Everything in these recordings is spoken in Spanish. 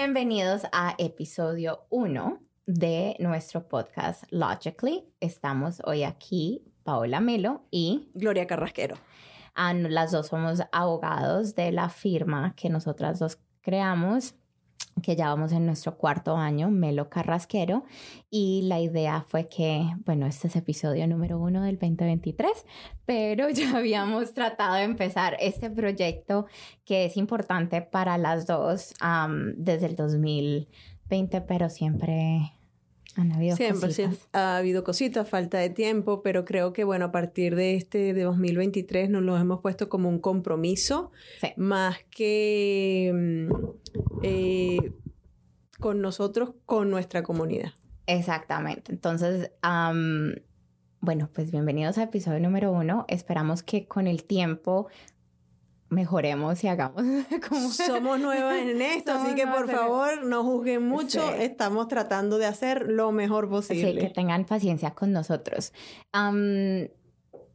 Bienvenidos a episodio 1 de nuestro podcast Logically. Estamos hoy aquí, Paola Melo y Gloria Carrasquero. Ah, las dos somos abogados de la firma que nosotras dos creamos que ya vamos en nuestro cuarto año, Melo Carrasquero, y la idea fue que, bueno, este es episodio número uno del 2023, pero ya habíamos tratado de empezar este proyecto que es importante para las dos desde el 2020, pero siempre han habido Siempre, cositas. ha habido cositas, falta de tiempo, pero creo que, bueno, a partir de este de 2023 nos lo hemos puesto como un compromiso, Sí. más que mm, eh, con nosotros, con nuestra comunidad. Exactamente. Entonces, bueno, pues bienvenidos a episodio número uno. Esperamos que con el tiempo mejoremos y hagamos como... Somos nuevas en esto, así que por favor no juzguen mucho, Sí. estamos tratando de hacer lo mejor Sí, posible. que tengan paciencia con nosotros.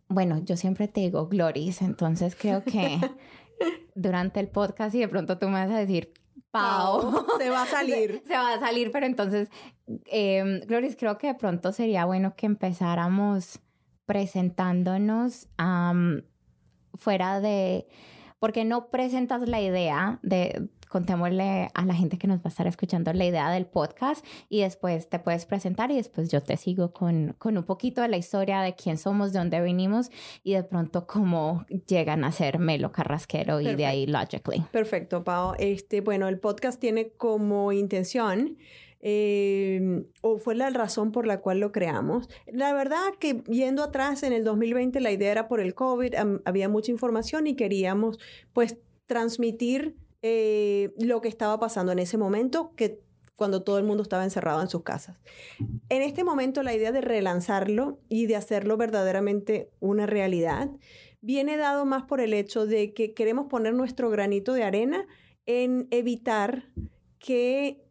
Bueno, yo siempre te digo Gloris, entonces creo que durante el podcast y de pronto tú me vas a decir Pau. Se va a salir. Se, se va a salir, pero entonces, eh, Gloris, creo que de pronto sería bueno que empezáramos presentándonos fuera de, porque no presentas la idea de, contémosle a la gente que nos va a estar escuchando la idea del podcast y después te puedes presentar y después yo te sigo con, con un poquito de la historia de quién somos, de dónde venimos y de pronto cómo llegan a ser Melo Carrasquero y de ahí Logically. Perfecto, Pau. Este, bueno, el podcast tiene como intención, eh, o fue la razón por la cual lo creamos. La verdad que yendo atrás en el 2020 la idea era por el COVID, había mucha información y queríamos pues transmitir eh, lo que estaba pasando en ese momento, que cuando todo el mundo estaba encerrado en sus casas. En este momento la idea de relanzarlo y de hacerlo verdaderamente una realidad viene dado más por el hecho de que queremos poner nuestro granito de arena en evitar que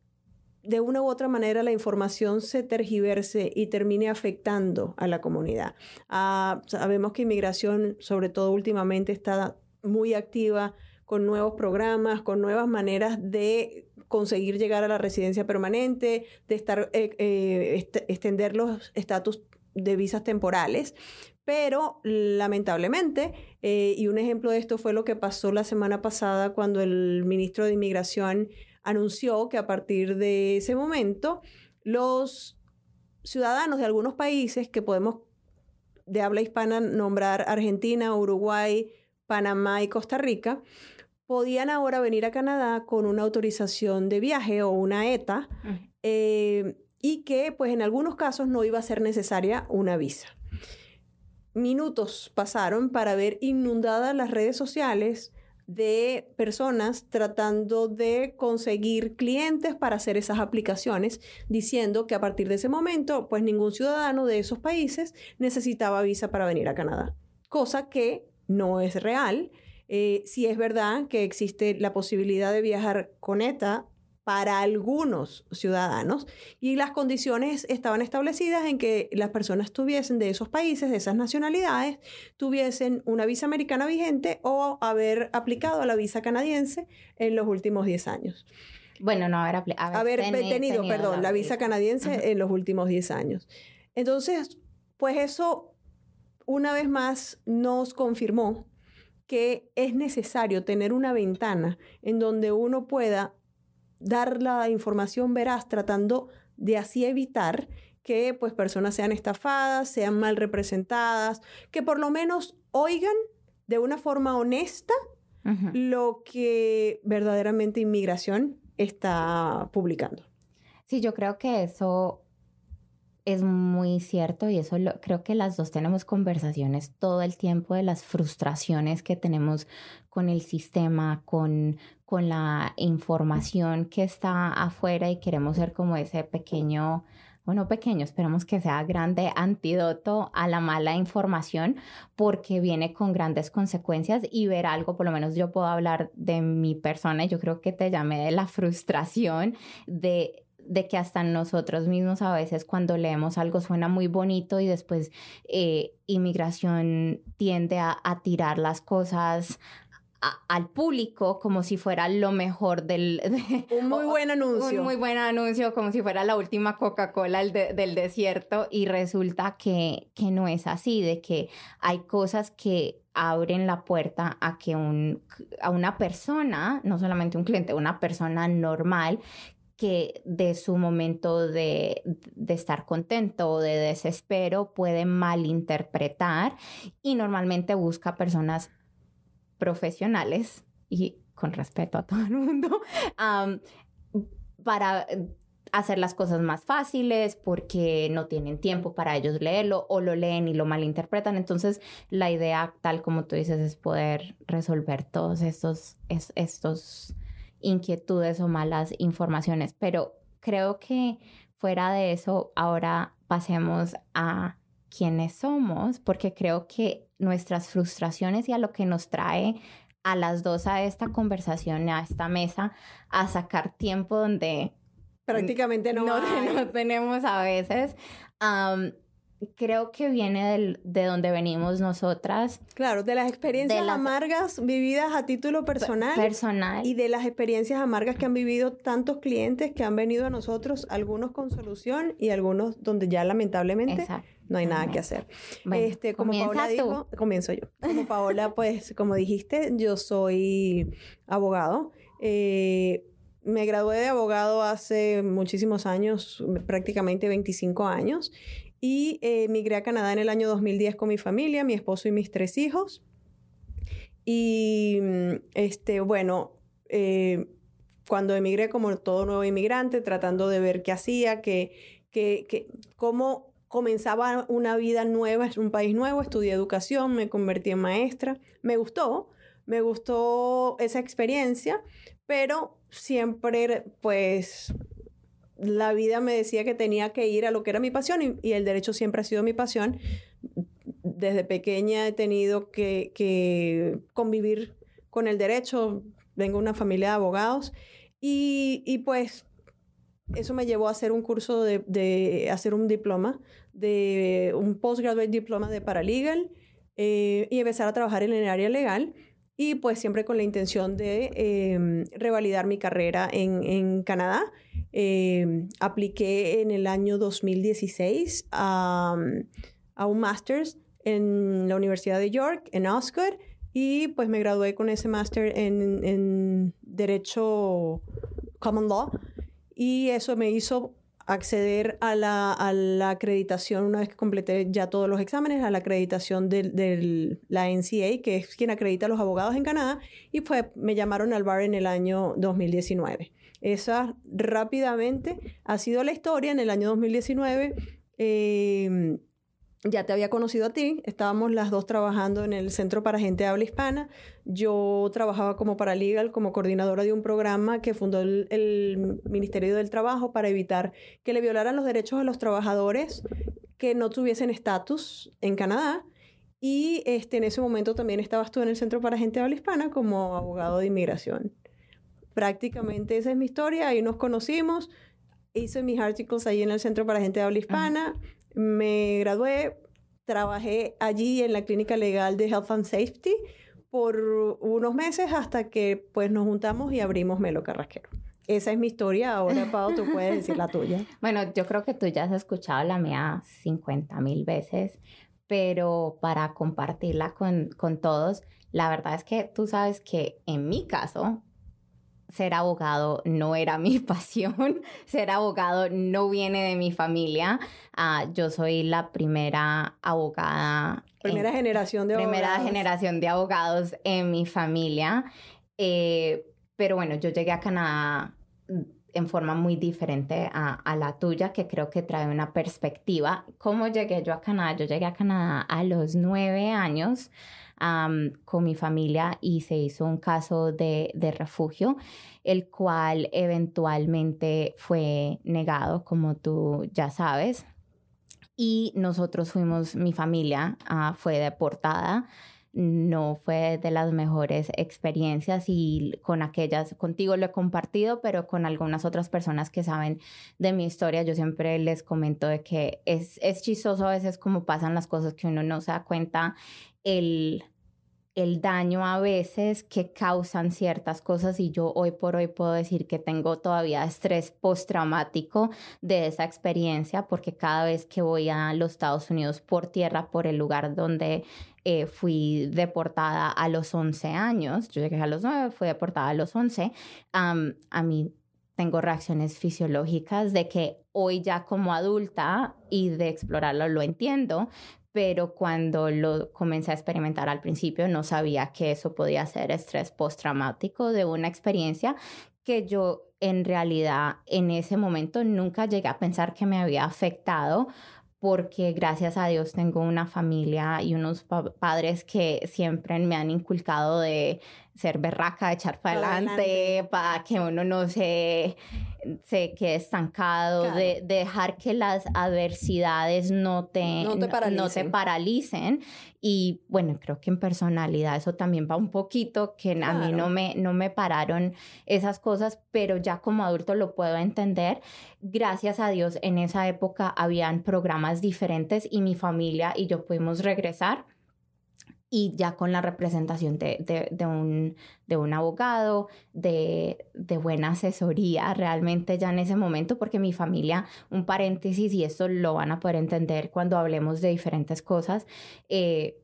de una u otra manera la información se tergiverse y termine afectando a la comunidad. Ah, sabemos que inmigración, sobre todo últimamente, está muy activa con nuevos programas, con nuevas maneras de conseguir llegar a la residencia permanente, de estar, eh, eh, extender los estatus de visas temporales. Pero lamentablemente, eh, y un ejemplo de esto fue lo que pasó la semana pasada cuando el ministro de Inmigración anunció que a partir de ese momento los ciudadanos de algunos países que podemos de habla hispana nombrar Argentina, Uruguay, Panamá y Costa Rica, podían ahora venir a Canadá con una autorización de viaje o una ETA eh, y que pues en algunos casos no iba a ser necesaria una visa. Minutos pasaron para ver inundadas las redes sociales de personas tratando de conseguir clientes para hacer esas aplicaciones, diciendo que a partir de ese momento, pues ningún ciudadano de esos países necesitaba visa para venir a Canadá, cosa que no es real. Eh, sí es verdad que existe la posibilidad de viajar con ETA para algunos ciudadanos y las condiciones estaban establecidas en que las personas tuviesen de esos países, de esas nacionalidades, tuviesen una visa americana vigente o haber aplicado a la visa canadiense en los últimos 10 años. Bueno, no haber, Haber teni- tenido, perdón, la visa canadiense Ajá. en los últimos 10 años. Entonces, pues eso una vez más nos confirmó que es necesario tener una ventana en donde uno pueda dar la información veraz tratando de así evitar que pues personas sean estafadas, sean mal representadas, que por lo menos oigan de una forma honesta lo que verdaderamente inmigración está publicando. Sí, yo creo que eso es muy cierto y eso lo- creo que las dos tenemos conversaciones todo el tiempo de las frustraciones que tenemos con el sistema, con, con la información que está afuera y queremos ser como ese pequeño, bueno, pequeño, esperamos que sea grande antídoto a la mala información porque viene con grandes consecuencias y ver algo, por lo menos yo puedo hablar de mi persona yo creo que te llamé de la frustración de de que hasta nosotros mismos a veces cuando leemos algo suena muy bonito y después eh, inmigración tiende a tirar las cosas al público como si fuera lo mejor del... un muy buen anuncio. Un muy buen anuncio, como si fuera la última Coca-Cola del desierto y resulta que, que no es así, de que hay cosas que abren la puerta a que un, a una persona, no solamente un cliente, una persona normal que de su momento de, de, estar contento o de desespero puede malinterpretar y normalmente busca personas profesionales y con respeto a todo el mundo para hacer las cosas más fáciles porque no tienen tiempo para ellos leerlo o lo leen y lo malinterpretan. Entonces, la idea, tal como tú dices, es poder resolver todos estos, estos inquietudes o malas informaciones. Pero creo que fuera de eso, ahora pasemos a quiénes somos, porque creo que nuestras frustraciones y a lo que nos trae a las dos a esta conversación, a esta mesa, a sacar tiempo donde prácticamente no, no, tenemos a veces creo que viene de donde venimos nosotras. Claro, de las experiencias amargas vividas a título personal. Personal. Y de las experiencias amargas que han vivido tantos clientes que han venido a nosotros, algunos con solución y algunos donde ya lamentablemente no hay nada que hacer. este, como Paola dijo, comienzo yo. Como Paola, pues, como dijiste, yo soy abogado. Eh, me gradué de abogado hace muchísimos años, prácticamente 25 años, y eh, emigré a Canadá en el año 2010 con mi familia, mi esposo y mis tres hijos. Y, mm, este, bueno, eh, cuando emigré como todo nuevo inmigrante, tratando de ver qué hacía, que, cómo comenzaba una vida nueva, un país nuevo, estudié educación, me convertí en maestra. Me gustó, me gustó esa experiencia, pero siempre, pues, la vida me decía que tenía que ir a lo que era mi pasión y, el derecho siempre ha sido mi pasión. Desde pequeña he tenido que, convivir con el derecho, vengo de una familia de abogados y, pues eso me llevó a hacer un curso de, hacer un diploma, de un postgraduate diploma de paralegal eh, y empezar a trabajar en el área legal y pues siempre con la intención de em, revalidar mi carrera en, en Canadá eh, apliqué en el año 2016 a, a un master's en la Universidad de York, en Oxford, y pues me gradué con ese máster en, en, Derecho Common Law. Y eso me hizo acceder a la, a la, acreditación, una vez que completé ya todos los exámenes, a la acreditación de, la NCA, que es quien acredita a los abogados en Canadá, y fue, me llamaron al bar en el año 2019. Esa rápidamente ha sido la historia. En el año 2019 em, ya te había conocido a ti, estábamos las dos trabajando en el Centro para Gente de Habla Hispana. Yo trabajaba como paralegal, como coordinadora de un programa que fundó el, Ministerio del Trabajo para evitar que le violaran los derechos a los trabajadores que no tuviesen estatus en Canadá. Y este, en ese momento también estabas tú en el Centro para Gente de Habla Hispana como abogado de inmigración prácticamente esa es mi historia, ahí nos conocimos, hice mis artículos ahí en el Centro para Gente de Habla Hispana, me gradué, trabajé allí en la clínica legal de Health and Safety por unos meses hasta que pues nos juntamos y abrimos Melo Carrasquero. Esa es mi historia. Ahora, Pau, tú puedes decir la tuya. Bueno, yo creo que tú ya has escuchado la mía 50 mil veces, pero para compartirla con, con todos, la verdad es que tú sabes que en mi caso, ser abogado no era mi pasión, ser abogado no viene de mi familia. Ah, yo soy la primera abogada. Primera generación de abogados. Primera generación de abogados en mi familia. Eh, pero bueno, yo llegué a Canadá en forma muy diferente a, a, la tuya, que creo que trae una perspectiva. ¿Cómo llegué yo a Canadá? Yo llegué a Canadá a los nueve años con mi familia y se hizo un caso de, de, refugio, el cual eventualmente fue negado, como tú ya sabes. Y nosotros fuimos, mi familia uh, fue deportada no fue de las mejores experiencias y con aquellas, contigo lo he compartido, pero con algunas otras personas que saben de mi historia, yo siempre les comento de que es, es chistoso a veces como pasan las cosas que uno no se da cuenta el el daño a veces que causan ciertas cosas y yo hoy por hoy puedo decir que tengo todavía estrés postraumático de esa experiencia porque cada vez que voy a los Estados Unidos por tierra, por el lugar donde eh, fui deportada a los 11 años, yo llegué a los 9, fui deportada a los 11, a mí tengo reacciones fisiológicas de que hoy ya como adulta y de explorarlo lo entiendo, pero cuando lo comencé a experimentar al principio no sabía que eso podía ser estrés postraumático de una experiencia que yo en realidad en ese momento nunca llegué a pensar que me había afectado porque gracias a Dios tengo una familia y unos padres que siempre me han inculcado de ser berraca, de echar para adelante, para que uno no se, se quede estancado, de, dejar que las adversidades no te, no te, paralicen. Y bueno, creo que en personalidad eso también va un poquito, que a mí no me, no me pararon esas cosas, pero ya como adulto lo puedo entender. Gracias a Dios en esa época habían programas diferentes y mi familia y yo pudimos regresar y ya con la representación de, de, un, de un, abogado, de, de, buena asesoría realmente ya en ese momento, porque mi familia, un paréntesis, y esto lo van a poder entender cuando hablemos de diferentes cosas, eh,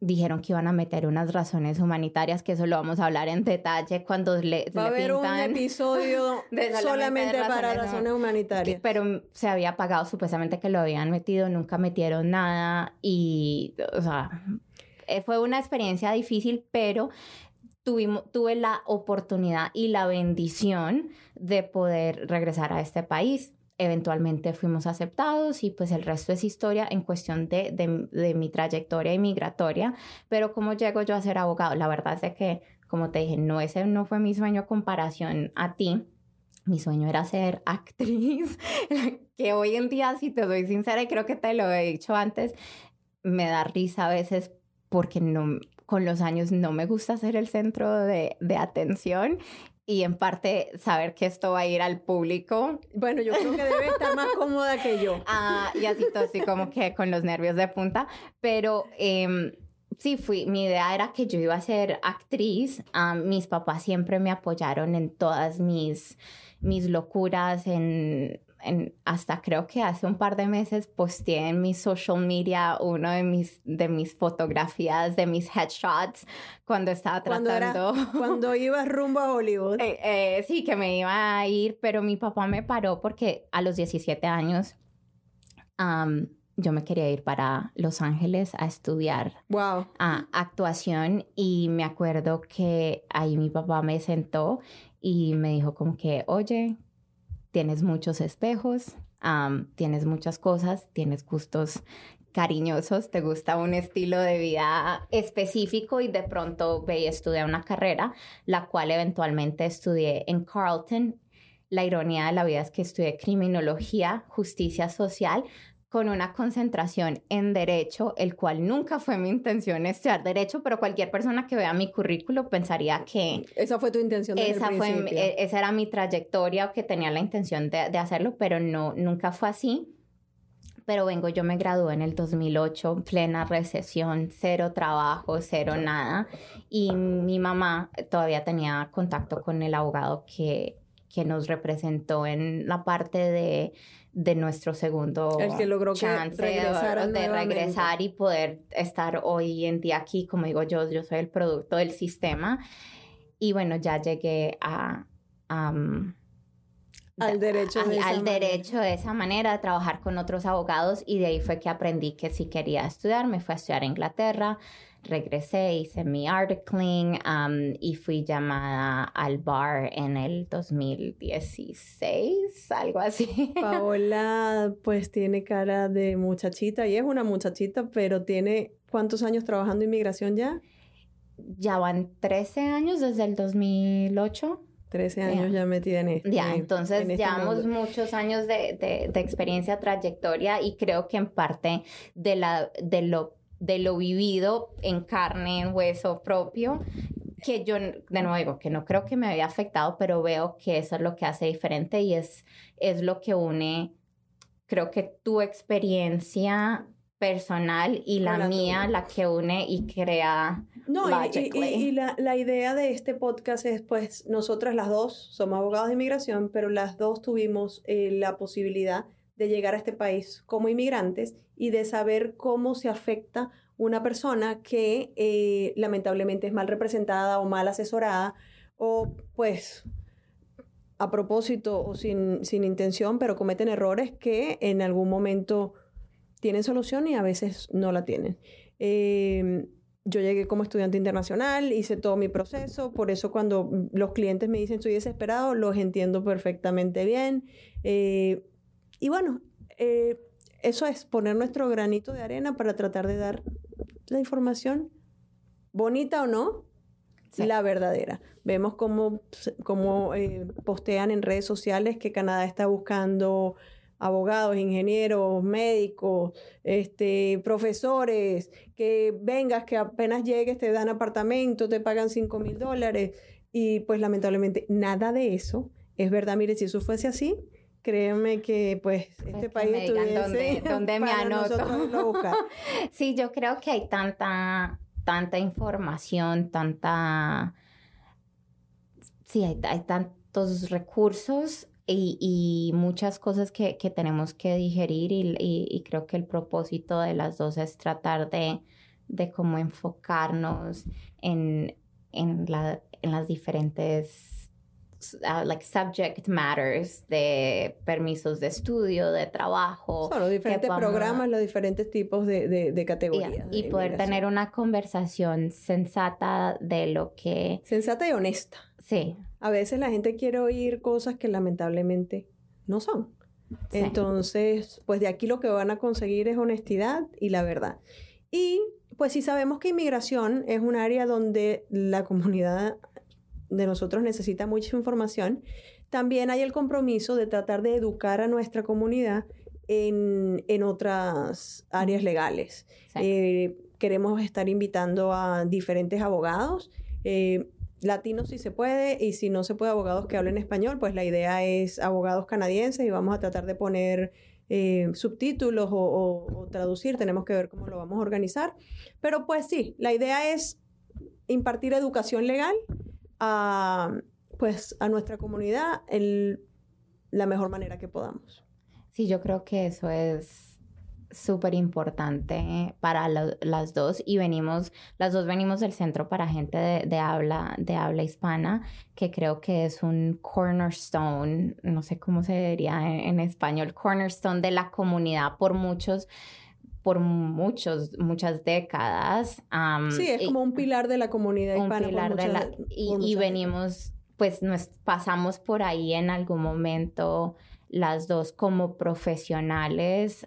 dijeron que iban a meter unas razones humanitarias, que eso lo vamos a hablar en detalle cuando le, Va a haber un episodio solamente, para razones humanitarias. Pero se había pagado supuestamente que lo habían metido, nunca metieron nada y, o sea, eh, fue una experiencia difícil, pero tuvimos, tuve la oportunidad y la bendición de poder regresar a este país. Eventualmente fuimos aceptados y pues el resto es historia en cuestión de, de, mi trayectoria inmigratoria. Pero ¿cómo llego yo a ser abogado? La verdad es que, como te dije, no, ese no fue mi sueño a comparación a ti. Mi sueño era ser actriz, que hoy en día, si te doy sincera, y creo que te lo he dicho antes, me da risa a veces porque no, con los años no me gusta ser el centro de, de atención y en parte saber que esto va a ir al público. Bueno, yo creo que debe estar más cómoda que yo. Ah, y así todo, así como que con los nervios de punta, pero eh, sí, fui, mi idea era que yo iba a ser actriz. Ah, mis papás siempre me apoyaron en todas mis, mis locuras, en hasta creo que hace un par de meses posteé en mi social media uno de mis, de mis fotografías, de mis headshots, cuando estaba tratando... Cuando, cuando ibas rumbo a Hollywood. Eh, eh, sí, que me iba a ir, pero mi papá me paró porque a los 17 años yo me quería ir para Los Ángeles a estudiar wow. actuación y me acuerdo que ahí mi papá me sentó y me dijo como que, oye, tienes muchos espejos, tienes muchas cosas, tienes gustos cariñosos, te gusta un estilo de vida específico y de pronto ve y estudia una carrera, la cual eventualmente estudié en Carleton. La ironía de la vida es que estudié criminología, justicia social, con una concentración en derecho, el cual nunca fue mi intención estudiar derecho, pero cualquier persona que vea mi currículo pensaría que... Esa fue tu intención. Desde esa, fue, e, esa era mi trayectoria o que tenía la intención de, de hacerlo, pero no, nunca fue así pero vengo, yo me gradué en el 2008, plena recesión, cero trabajo, cero nada, y mi mamá todavía tenía contacto con el abogado que, que nos representó en la parte de de nuestro segundo el que logró chance de, regresar y poder estar hoy en día aquí, como digo yo, yo soy el producto del sistema. Y bueno, ya llegué a... al derecho de al derecho de esa manera, de trabajar con otros abogados. Y de ahí fue que aprendí que si quería estudiar, me fui a estudiar a Inglaterra, regresé, hice mi articling um, y fui llamada al bar en el 2016, algo así. Paola pues tiene cara de muchachita y es una muchachita, pero tiene ¿cuántos años trabajando inmigración ya? Ya van 13 años desde el 2008. 13 años ya metida en esto. Ya, entonces este llevamos muchos años de, de, de, experiencia, trayectoria y creo que en parte de, la, de lo de lo vivido en carne, en hueso propio, que yo, de nuevo digo, que no creo que me había afectado, pero veo que eso es lo que hace diferente y es, es lo que une, creo que tu experiencia personal y la, mía la que une y crea no, y, la, la, idea de este podcast es, pues, nosotras las dos somos abogadas de inmigración, pero las dos tuvimos eh, la posibilidad de llegar a este país como inmigrantes y de saber cómo se afecta una persona que eh, lamentablemente es mal representada o mal asesorada o pues a propósito o sin, sin intención, pero cometen errores que en algún momento tienen solución y a veces no la tienen. Em, yo llegué como estudiante internacional, hice todo mi proceso, por eso cuando los clientes me dicen estoy desesperado, los entiendo perfectamente bien. Eh, y bueno, eh, eso es poner nuestro granito de arena para tratar de dar la información, bonita o no, la verdadera. Vemos cómo, cómo eh, postean en redes sociales que Canadá está buscando abogados, ingenieros, médicos, este, profesores, que vengas, que apenas llegues, te dan apartamento, te pagan 5 mil dólares. Y pues lamentablemente nada de eso es verdad. Mire, si eso fuese así, créeme que pues este país me dónde, dónde me anoto. sí, yo creo que hay tanta, tanta información, tanta... Sí, hay, hay tantos recursos y, muchas cosas que, que, tenemos que digerir y, y, creo que el propósito de las dos es tratar de, de cómo enfocarnos en, en, la, en las diferentes uh, like subject matters de permisos de estudio, de trabajo. Son los diferentes programas, los diferentes tipos de, de, de categorías. y poder tener una conversación sensata de lo que... Sensata y honesta. Sí. A veces la gente quiere oír cosas que lamentablemente no son. Entonces, pues de aquí lo que van a conseguir es honestidad y la verdad. Y pues si sabemos que inmigración es un área donde la comunidad de nosotros necesita mucha información, también hay el compromiso de tratar de educar a nuestra comunidad en, en otras áreas legales. Eh, queremos estar invitando a diferentes abogados. Eh, latinos si se puede y si no se puede abogados que hablen español, pues la idea es abogados canadienses y vamos a tratar de poner eh, subtítulos o, traducir, tenemos que ver cómo lo vamos a organizar. Pero pues sí, la idea es impartir educación legal a, pues, a nuestra comunidad en la mejor manera que podamos. Sí, yo creo que eso es súper importante para las dos y venimos, las dos venimos del Centro para Gente de, habla, de habla hispana, que creo que es un cornerstone, no sé cómo se diría en, español, cornerstone de la comunidad por muchos por muchos, muchas décadas. sí, es como un pilar de la comunidad hispana. pilar de la, y, venimos, pues nos pasamos por ahí en algún momento las dos como profesionales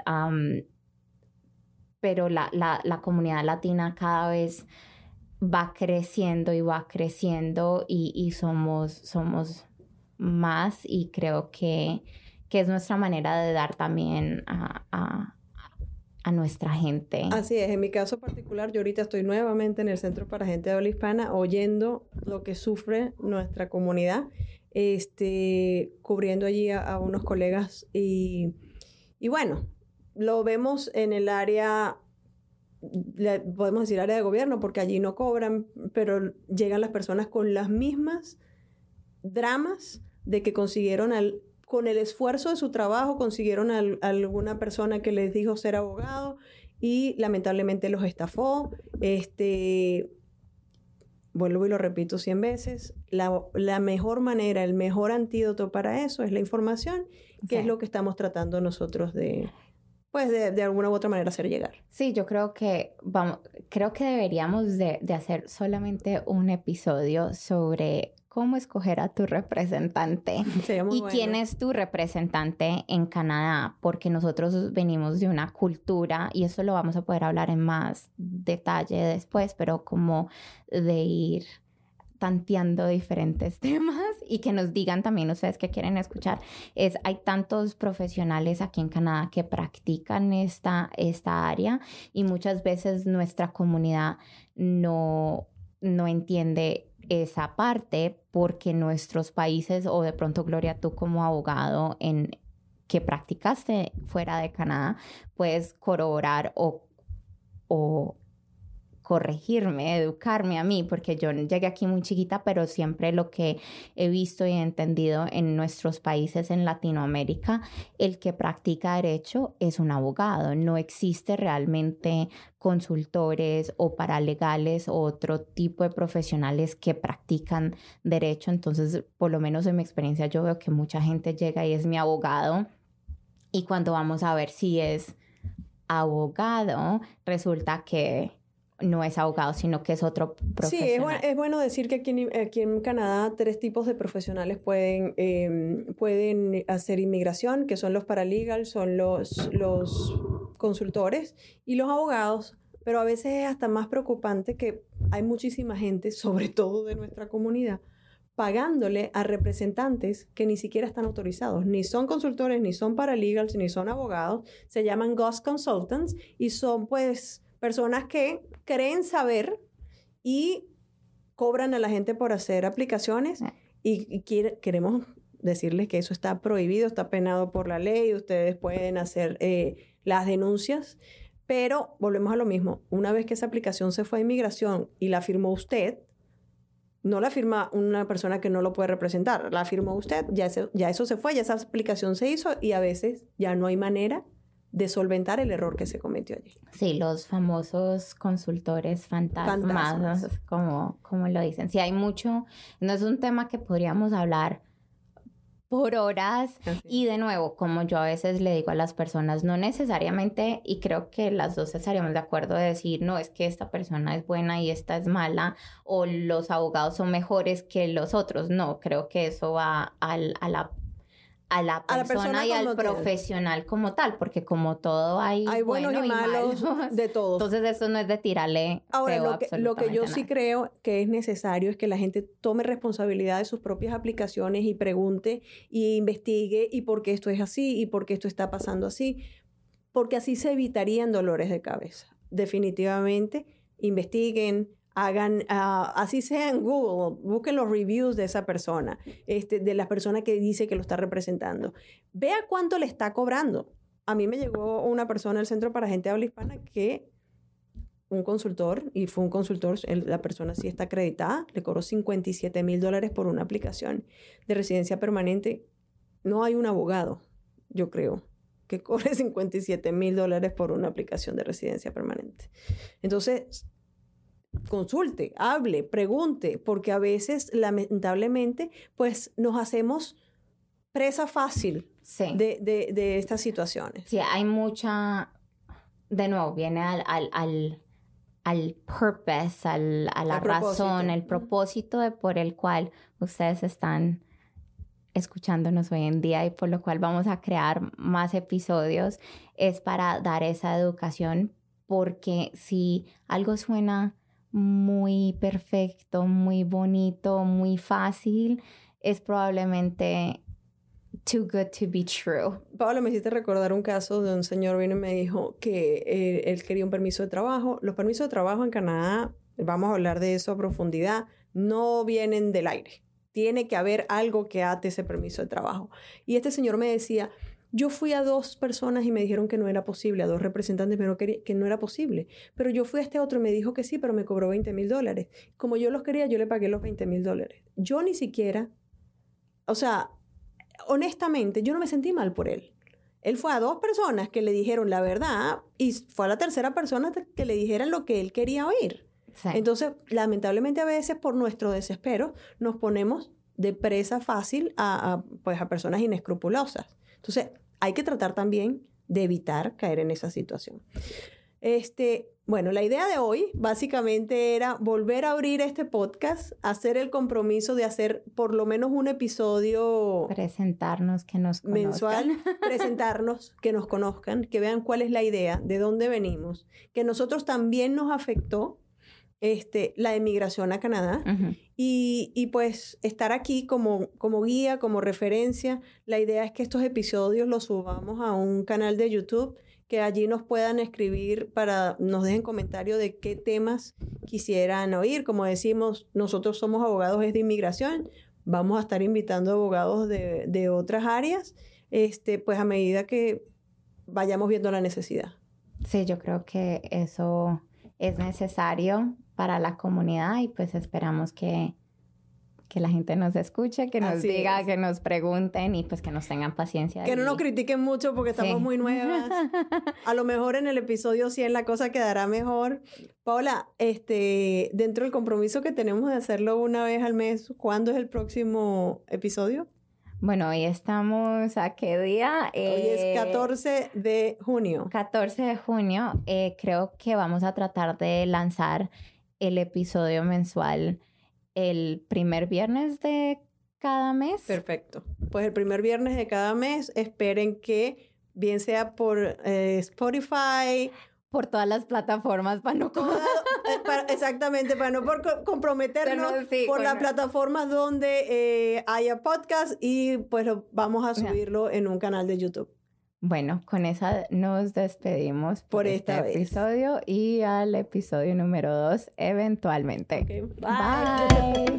pero la, la, la comunidad latina cada vez va creciendo y va creciendo y, y somos, somos más y creo que, que, es nuestra manera de dar también a, a, a, nuestra gente. Así es, en mi caso particular, yo ahorita estoy nuevamente en el Centro para Gente de Habla Hispana oyendo lo que sufre nuestra comunidad, este, cubriendo allí a, unos colegas y, y bueno, lo vemos en el área, podemos decir área de gobierno, porque allí no cobran, pero llegan las personas con las mismas dramas de que consiguieron al, con el esfuerzo de su trabajo, consiguieron a, alguna persona que les dijo ser abogado y lamentablemente los estafó. Este, vuelvo y lo repito cien veces, la, la, mejor manera, el mejor antídoto para eso es la información, que es lo que estamos tratando nosotros de, pues de, alguna u otra manera hacer llegar. Sí, yo creo que vamos, creo que deberíamos de, hacer solamente un episodio sobre cómo escoger a tu representante y quién es tu representante en Canadá, porque nosotros venimos de una cultura y eso lo vamos a poder hablar en más detalle después, pero como de ir tanteando diferentes temas y que nos digan también ustedes que quieren escuchar. Es, hay tantos profesionales aquí en Canadá que practican esta, esta área y muchas veces nuestra comunidad no, no entiende esa parte porque nuestros países o de pronto Gloria tú como abogado en que practicaste fuera de Canadá, puedes corroborar o, o corregirme, educarme a mí, porque yo llegué aquí muy chiquita, pero siempre lo que he visto y entendido en nuestros países en Latinoamérica, el que practica derecho es un abogado, no existe realmente consultores o paralegales o otro tipo de profesionales que practican derecho, entonces por lo menos en mi experiencia yo veo que mucha gente llega y es mi abogado. Y cuando vamos a ver si es abogado, resulta que no es abogado, sino que es otro profesional. Sí, es, bueno, es bueno decir que aquí en, aquí en, Canadá tres tipos de profesionales pueden, eh, pueden hacer inmigración, que son los paralegals, son los, los consultores y los abogados, pero a veces es hasta más preocupante que hay muchísima gente, sobre todo de nuestra comunidad, pagándole a representantes que ni siquiera están autorizados, ni son consultores, ni son paralegals, ni son abogados, se llaman Ghost Consultants y son pues personas que creen saber y cobran a la gente por hacer aplicaciones y, queremos decirles que eso está prohibido, está penado por la ley, ustedes pueden hacer eh, las denuncias, pero volvemos a lo mismo, una vez que esa aplicación se fue a inmigración y la firmó usted, no la firma una persona que no lo puede representar, la firmó usted, ya, ya eso se fue, ya esa aplicación se hizo y a veces ya no hay manera de solventar el error que se cometió allí. Sí, los famosos consultores fantasmas, Como, como lo dicen. Sí, hay mucho, no es un tema que podríamos hablar por horas y de nuevo, como yo a veces le digo a las personas, no necesariamente, y creo que las dos estaríamos de acuerdo de decir, no, es que esta persona es buena y esta es mala, o los abogados son mejores que los otros, no, creo que eso va al, a la a la persona, y al profesional como tal, porque como todo hay, hay buenos y, malos de todos. Entonces eso no es de tirarle. Ahora, lo que, lo que yo sí creo que es necesario es que la gente tome responsabilidad de sus propias aplicaciones y pregunte y investigue y por qué esto es así y por qué esto está pasando así, porque así se evitarían dolores de cabeza. Definitivamente, investiguen, hagan, ah, así sea en Google, busquen los reviews de esa persona, este, de la persona que dice que lo está representando. Vea cuánto le está cobrando. A mí me llegó una persona al Centro para Gente Habla Hispana que un consultor, y fue un consultor, la persona sí está acreditada, le cobró 57 mil dólares por una aplicación de residencia permanente. No hay un abogado, yo creo, que cobre 57 mil dólares por una aplicación de residencia permanente. Entonces, consulte, hable, pregunte, porque a veces, lamentablemente, pues nos hacemos presa fácil de, de, estas situaciones. Sí, hay mucha, de nuevo, viene al, al, al, al purpose, al, a la razón, el propósito de por el cual ustedes están escuchándonos hoy en día y por lo cual vamos a crear más episodios, es para dar esa educación, porque si algo suena muy perfecto, muy bonito, muy fácil, es probablemente too good to be true. Pablo, me hiciste recordar un caso de un señor vino y me dijo que eh, él, quería un permiso de trabajo. Los permisos de trabajo en Canadá, vamos a hablar de eso a profundidad, no vienen del aire. Tiene que haber algo que ate ese permiso de trabajo. Y este señor me decía, yo fui a dos personas y me dijeron que no era posible, a dos representantes pero que, que no era posible. Pero yo fui a este otro y me dijo que sí, pero me cobró 20 mil dólares. Como yo los quería, yo le pagué los 20 mil dólares. Yo ni siquiera, o sea, honestamente, yo no me sentí mal por él. Él fue a dos personas que le dijeron la verdad y fue a la tercera persona que le dijeran lo que él quería oír. Entonces, lamentablemente a veces por nuestro desespero nos ponemos de presa fácil a, pues, a personas inescrupulosas. Entonces, hay que tratar también de evitar caer en esa situación. Este, bueno, la idea de hoy básicamente era volver a abrir este podcast, hacer el compromiso de hacer por lo menos un episodio presentarnos que nos conozcan. mensual, presentarnos, que nos conozcan, que vean cuál es la idea, de dónde venimos, que nosotros también nos afectó este, la emigración a Canadá y, y, pues estar aquí como, como guía, como referencia. La idea es que estos episodios los subamos a un canal de YouTube que allí nos puedan escribir para, nos dejen comentarios de qué temas quisieran oír. Como decimos, nosotros somos abogados de inmigración, vamos a estar invitando abogados de, de otras áreas este, pues a medida que vayamos viendo la necesidad. Sí, yo creo que eso es necesario para la comunidad y pues esperamos que, que la gente nos escuche, que nos diga, que nos pregunten y pues que nos tengan paciencia. Que no nos critiquen mucho porque estamos muy nuevas. A lo mejor en el episodio 100 la cosa quedará mejor. Paula, este, dentro del compromiso que tenemos de hacerlo una vez al mes, ¿cuándo es el próximo episodio? Bueno, hoy estamos a qué día? hoy es 14 eh, de junio. 14 de junio. Eh, creo que vamos a tratar de lanzar el episodio mensual el primer viernes de cada mes. Perfecto. Pues el primer viernes de cada mes, esperen que bien sea por eh, Spotify por todas las plataformas para no eh, exactamente para no por comprometernos por las plataformas donde eh, haya podcast y pues lo, vamos a subirlo en un canal de YouTube. Bueno, con esa nos despedimos por, este episodio y al episodio número dos eventualmente. Bye.